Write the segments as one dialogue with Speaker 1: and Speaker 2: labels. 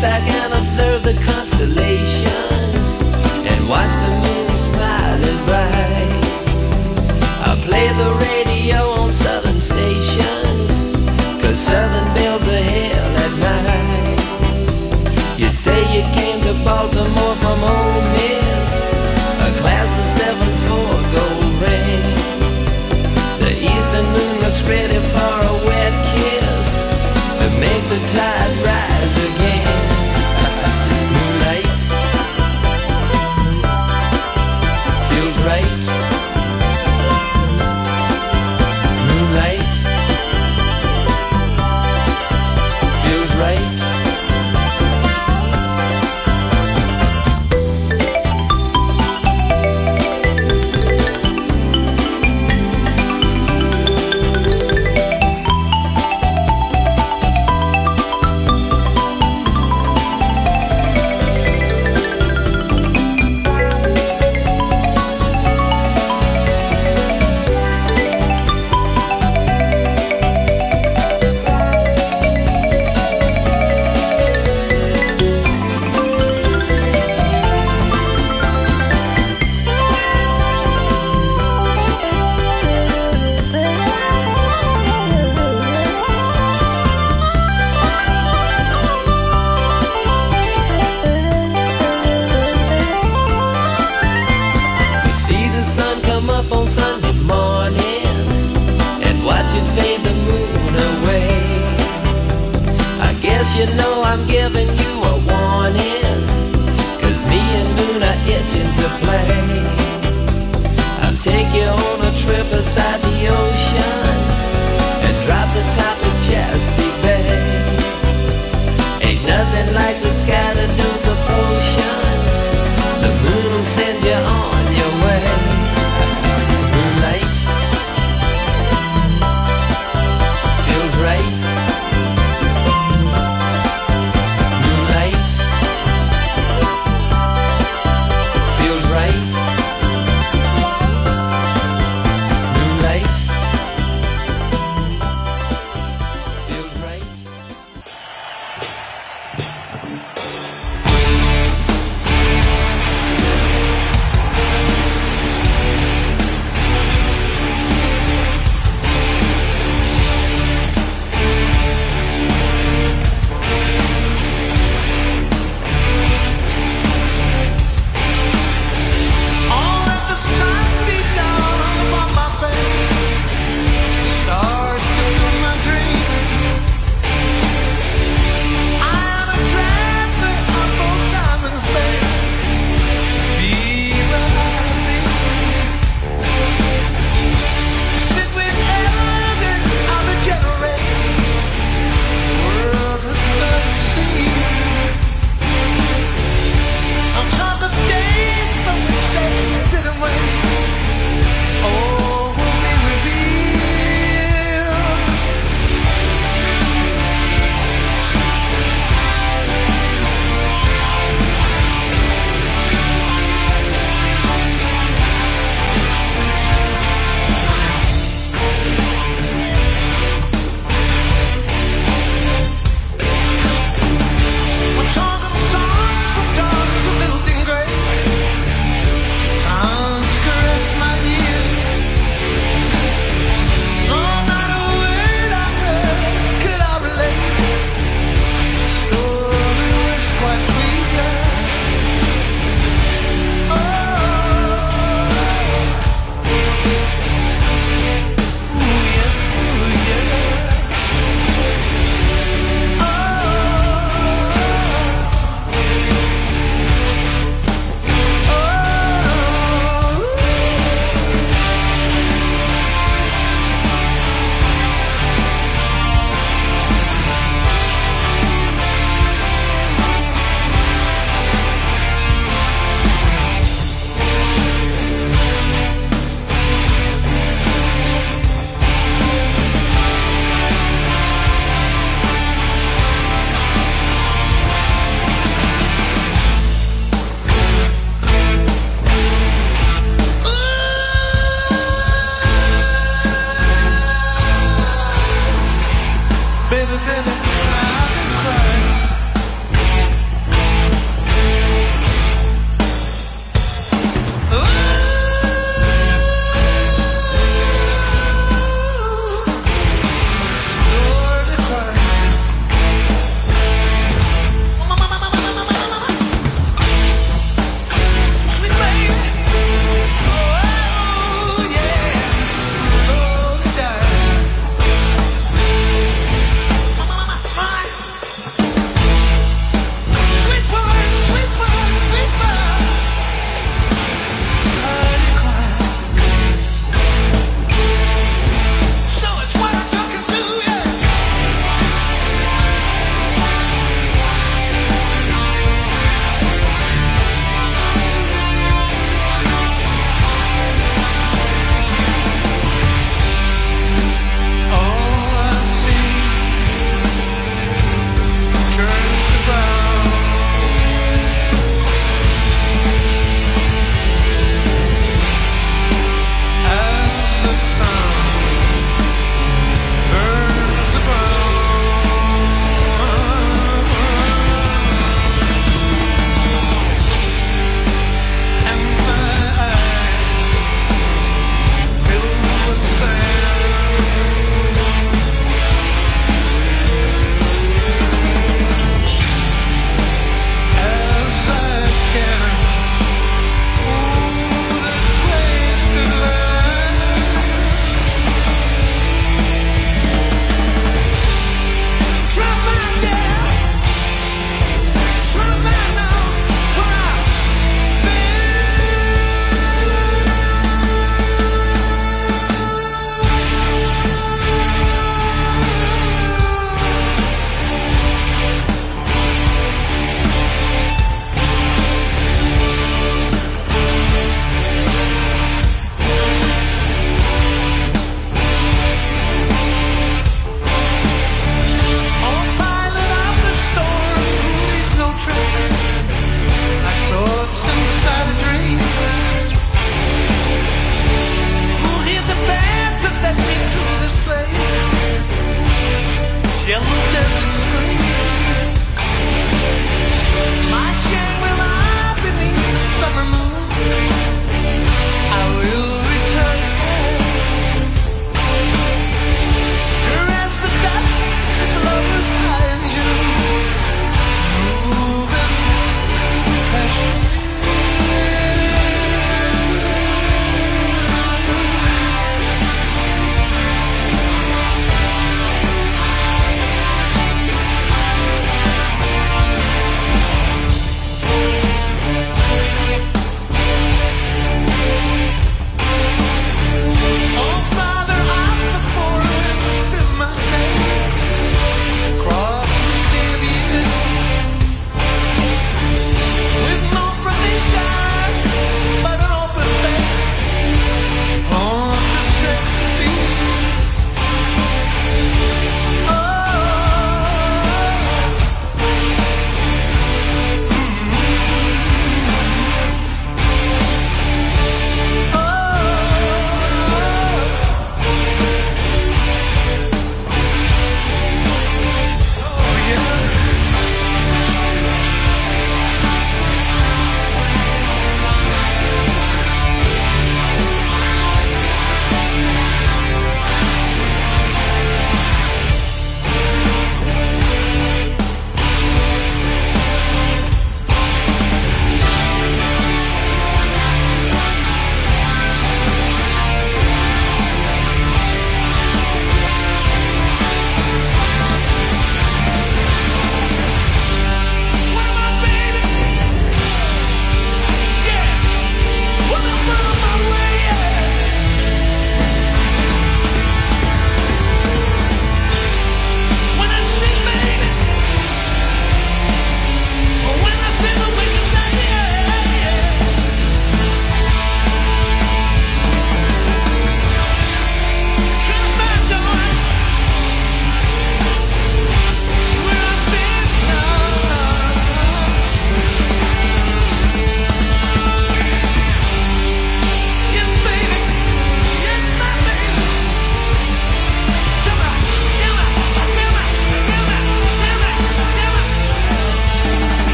Speaker 1: Back and observe the constellations and watch the moon smiling bright. I play the radio on southern stations, cause southern belles are hell at night. You say you came to Baltimore from Ole to play. I'll take you on a trip beside the ocean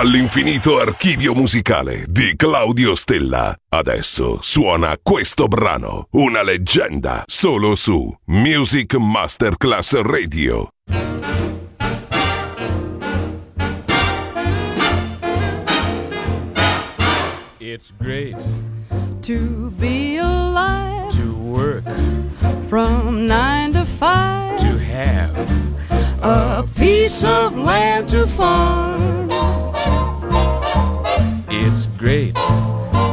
Speaker 2: Dall'infinito archivio musicale di Claudio Stella. Adesso suona questo brano, una leggenda, solo su Music Masterclass Radio.
Speaker 3: It's great
Speaker 4: to be alive
Speaker 3: to work,
Speaker 4: from nine to five.
Speaker 3: to have
Speaker 4: a piece of land to farm.
Speaker 3: It's great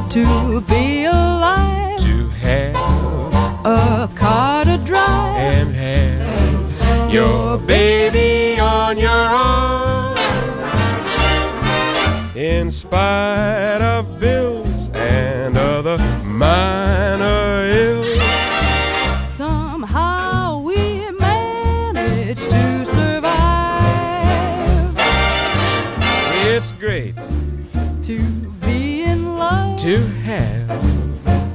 Speaker 4: To be alive,
Speaker 3: to have
Speaker 4: a car to drive.
Speaker 3: and have your baby on your arm. In spite of bills and other minor
Speaker 4: to
Speaker 3: have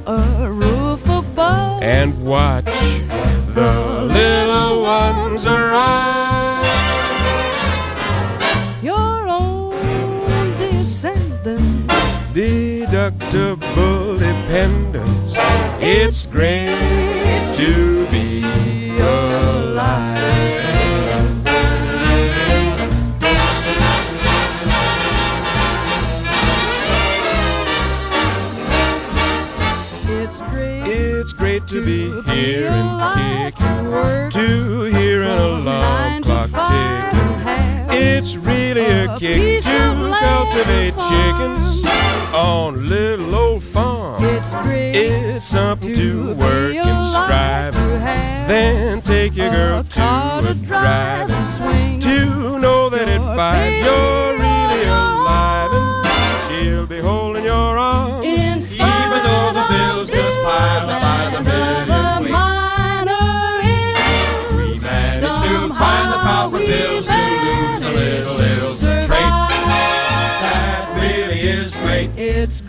Speaker 4: a roof above.
Speaker 3: and watch the little ones arrive.
Speaker 4: your own descendant.
Speaker 3: Deductible dependents. It's great to be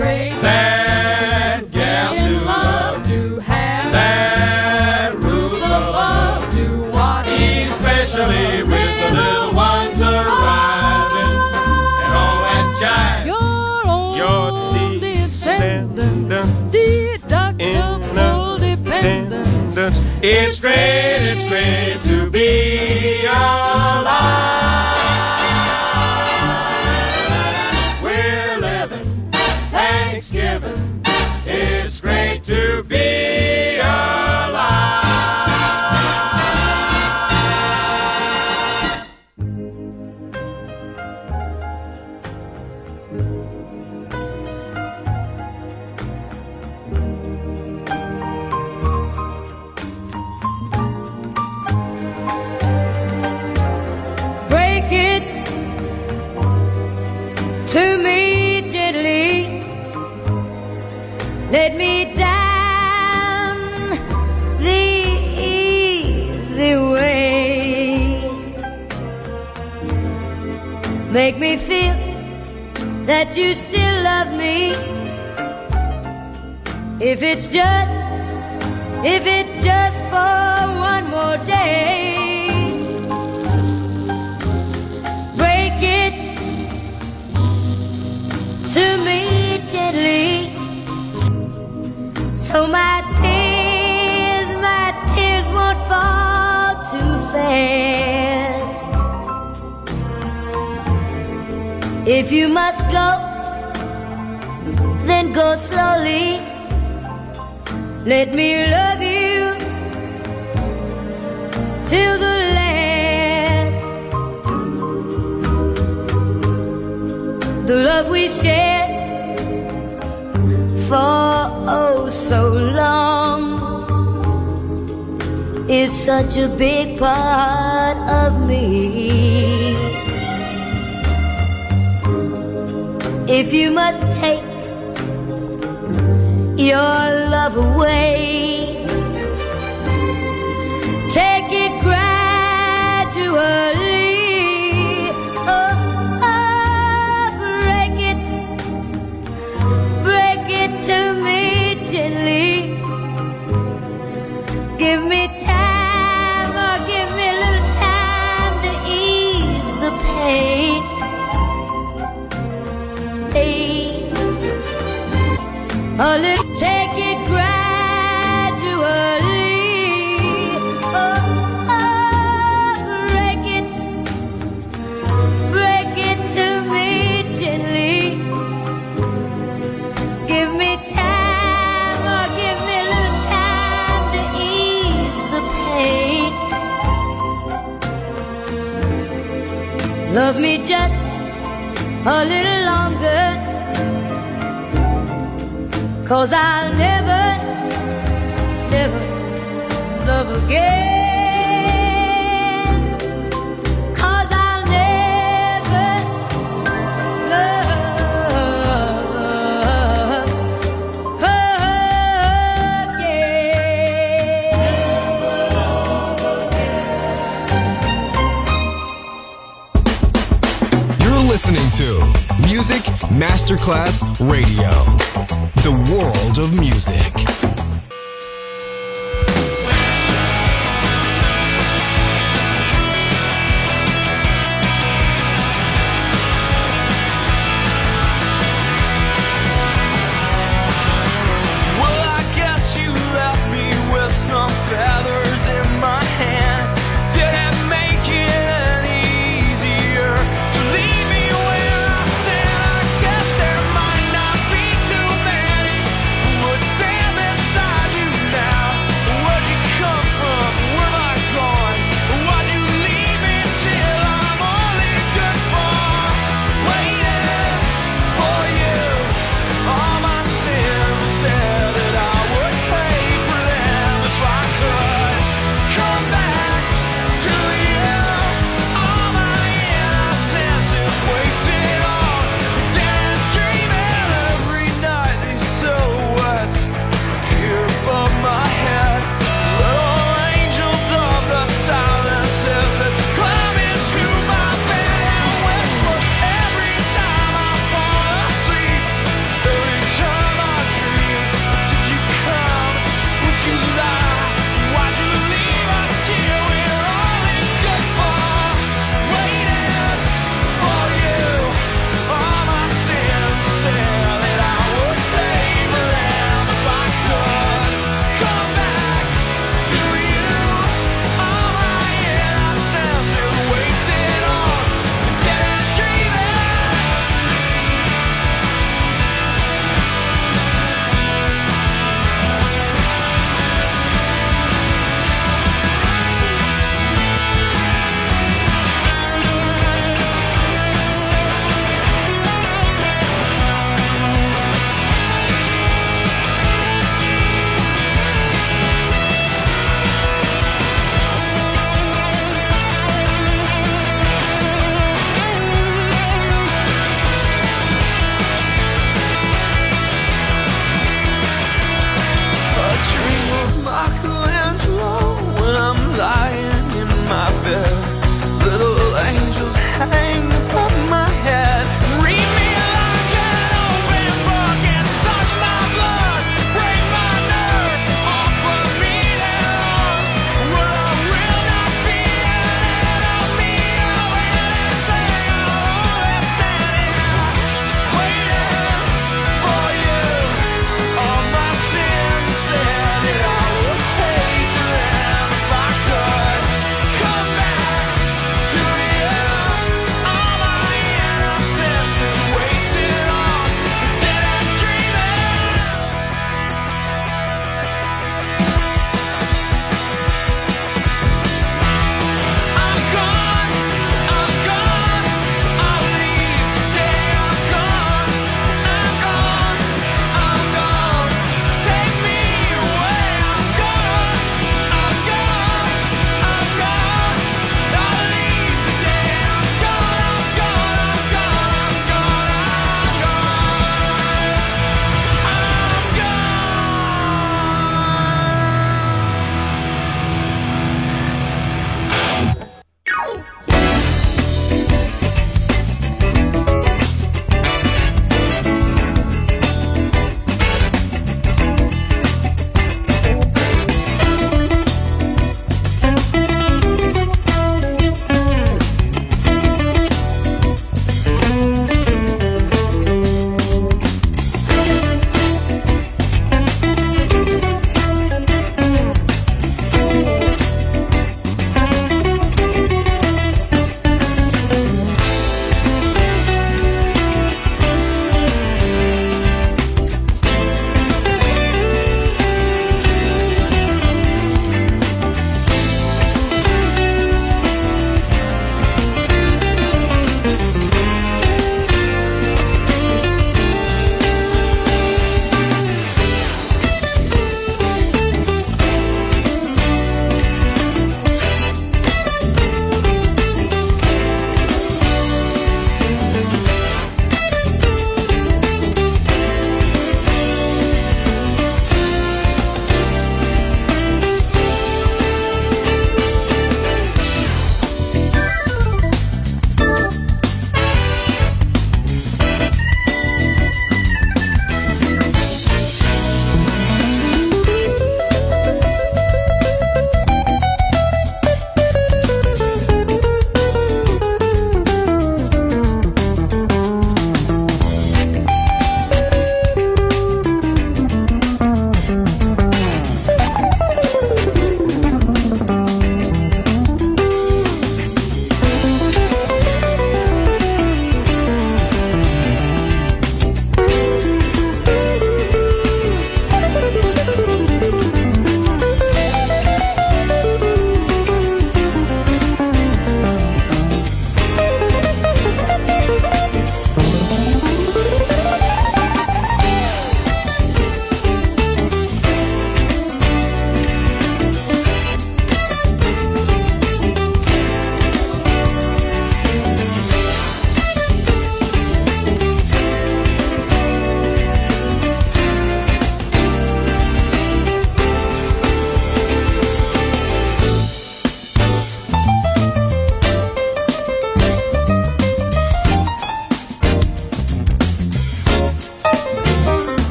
Speaker 4: great
Speaker 3: That gal to
Speaker 4: love to have
Speaker 3: That roof above
Speaker 4: to watch.
Speaker 3: Especially with the little ones arriving and all that jive.
Speaker 4: Your own
Speaker 3: Your
Speaker 4: descendants, deductible
Speaker 3: dependents. It's great, it's great to be to
Speaker 4: me gently. Let me down the easy way. Make me feel that you still love me. If it's just, if it's just for one more day. To me gently so my tears my tears won't fall too fast. If you must go then go slowly. Let me love you till the last. The love we for oh so long is such a big part of me. If you must take your love away, A little take it gradually. Oh, oh, break it, break it to me gently. Give me time, oh, give me little time to ease the pain. Love me just a little. Cause I'll never, never love again. Cause I'll never love
Speaker 5: You're listening to Music Masterclass Radio. The world of music.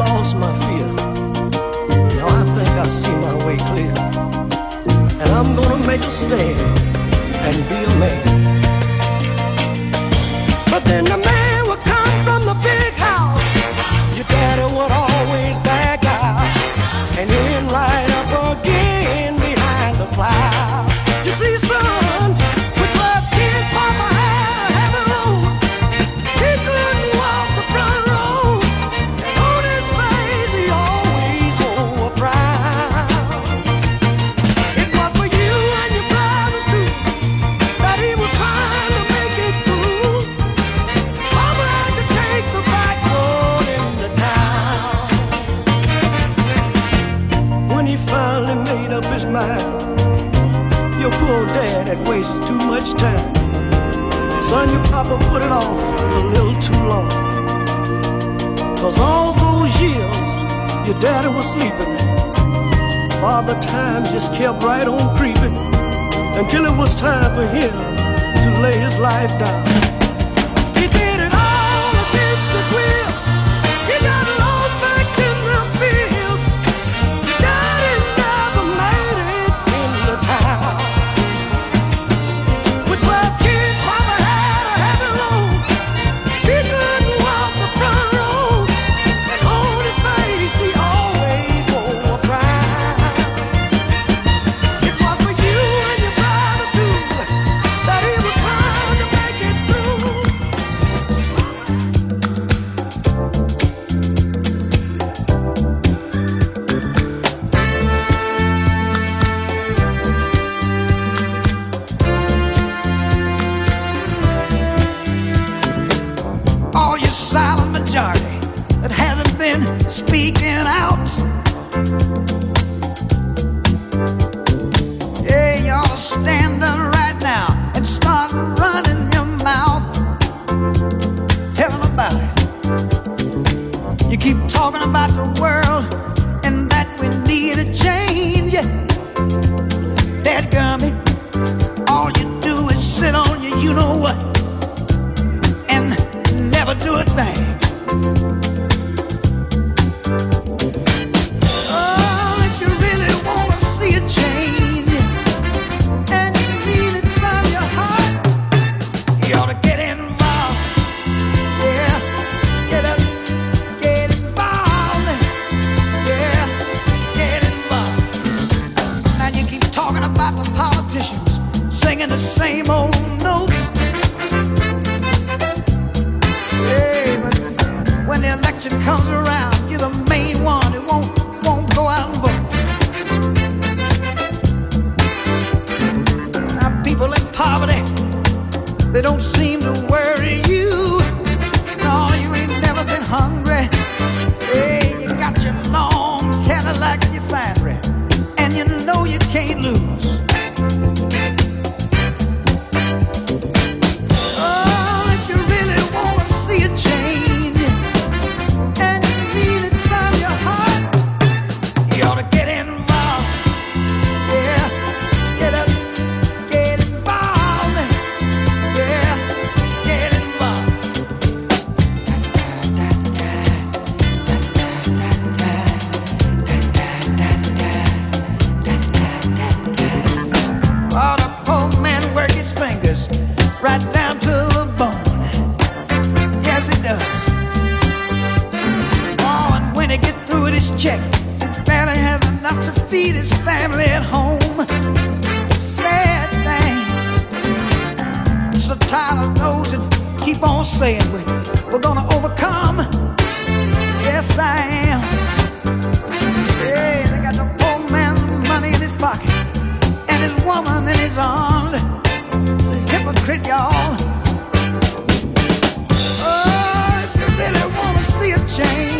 Speaker 6: lost my fear. Now I think I see my way clear. And I'm gonna make a stand and be a man. But then the man. sleeping. Father Time just kept right on creeping until it was time for him to lay his life down. on
Speaker 7: saying we, we're gonna overcome. Yes, I am. Yeah, they got the poor man's money in his pocket and his woman in his arms. The hypocrite, y'all. Oh, if you really wanna see a change.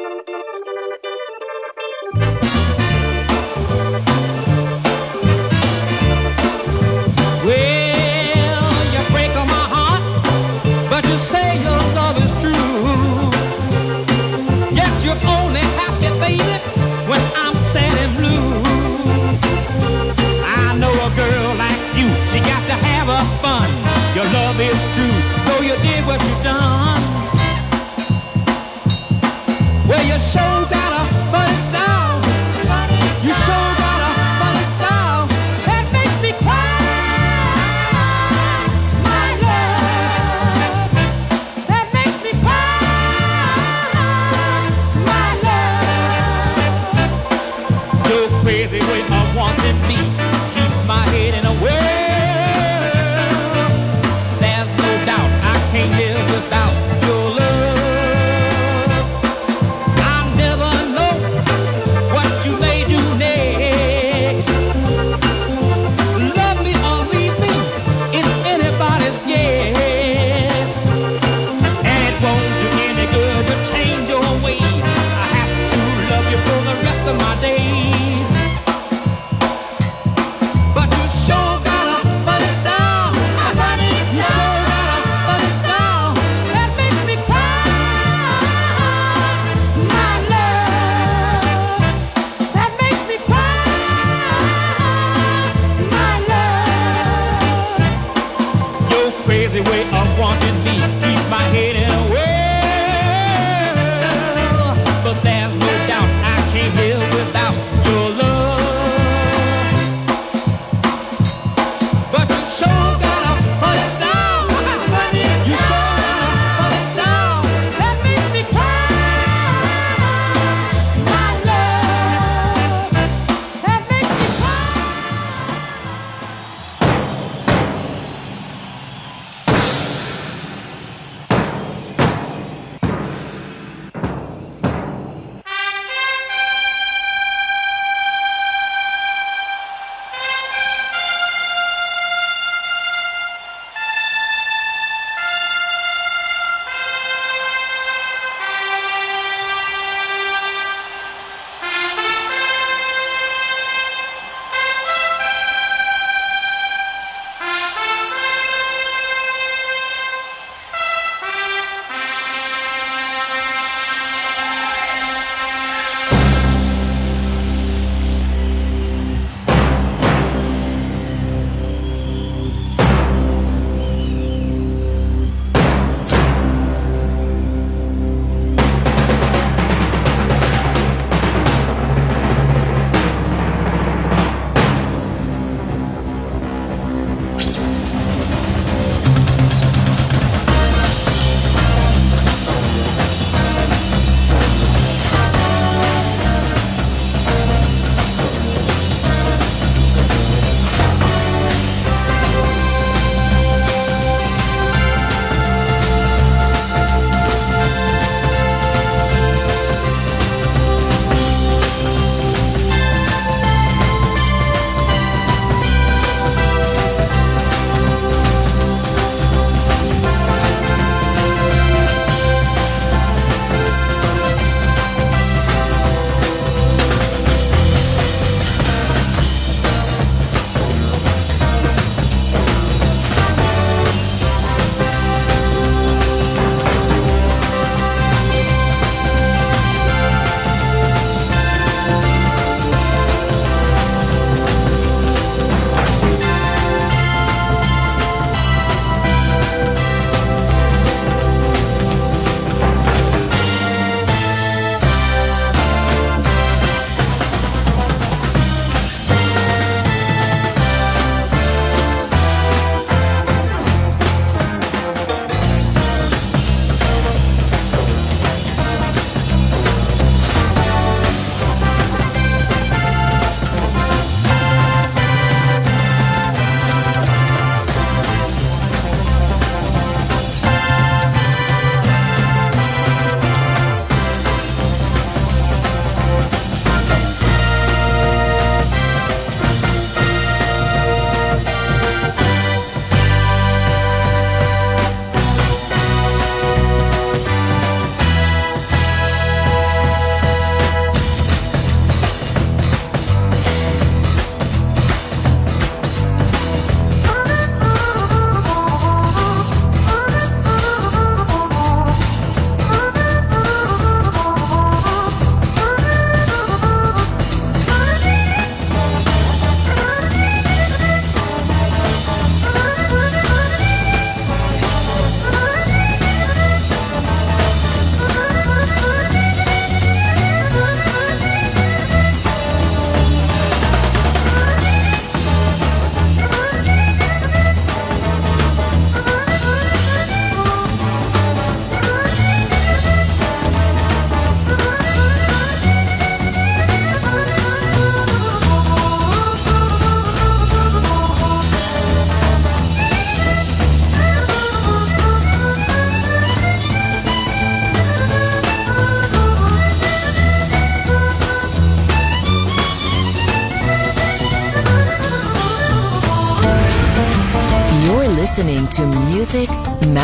Speaker 8: show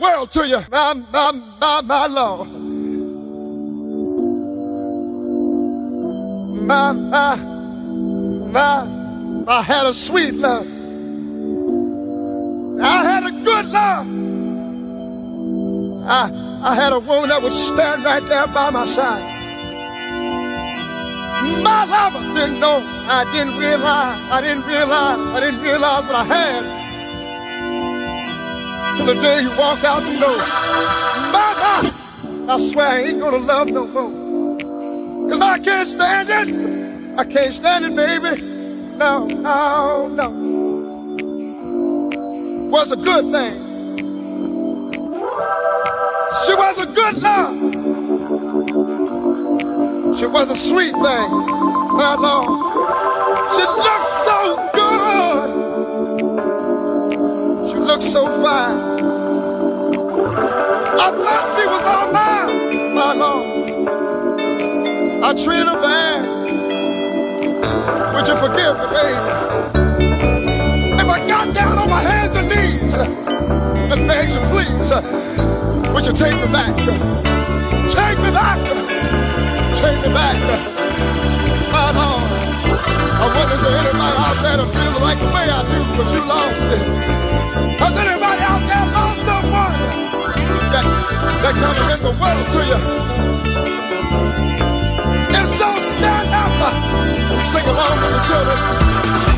Speaker 9: World to you? My, my, my, my Lord. My, my, my, I had a sweet love. I had a good love. I, I had a woman that was standing right there by my side. My lover didn't know. I didn't realize. I didn't realize. I didn't realize what I had till the day you walk out the door. Mama, I swear I ain't gonna love no more. Cause I can't stand it. I can't stand it, baby. No, no, no. Was a good thing. She was a good love. She was a sweet thing. My Lord. She looked so good. She looked so fine. I thought she was all mine, my Lord. I treated her bad. Would you forgive me, baby? If I got down on my hands and knees and begged you, please, would you take me back? Take me back. Take me back. My Lord. I wonder is there anybody out there that feel like the way I do, but you lost it. Meant the world to you? If so, stand up and sing along with the children.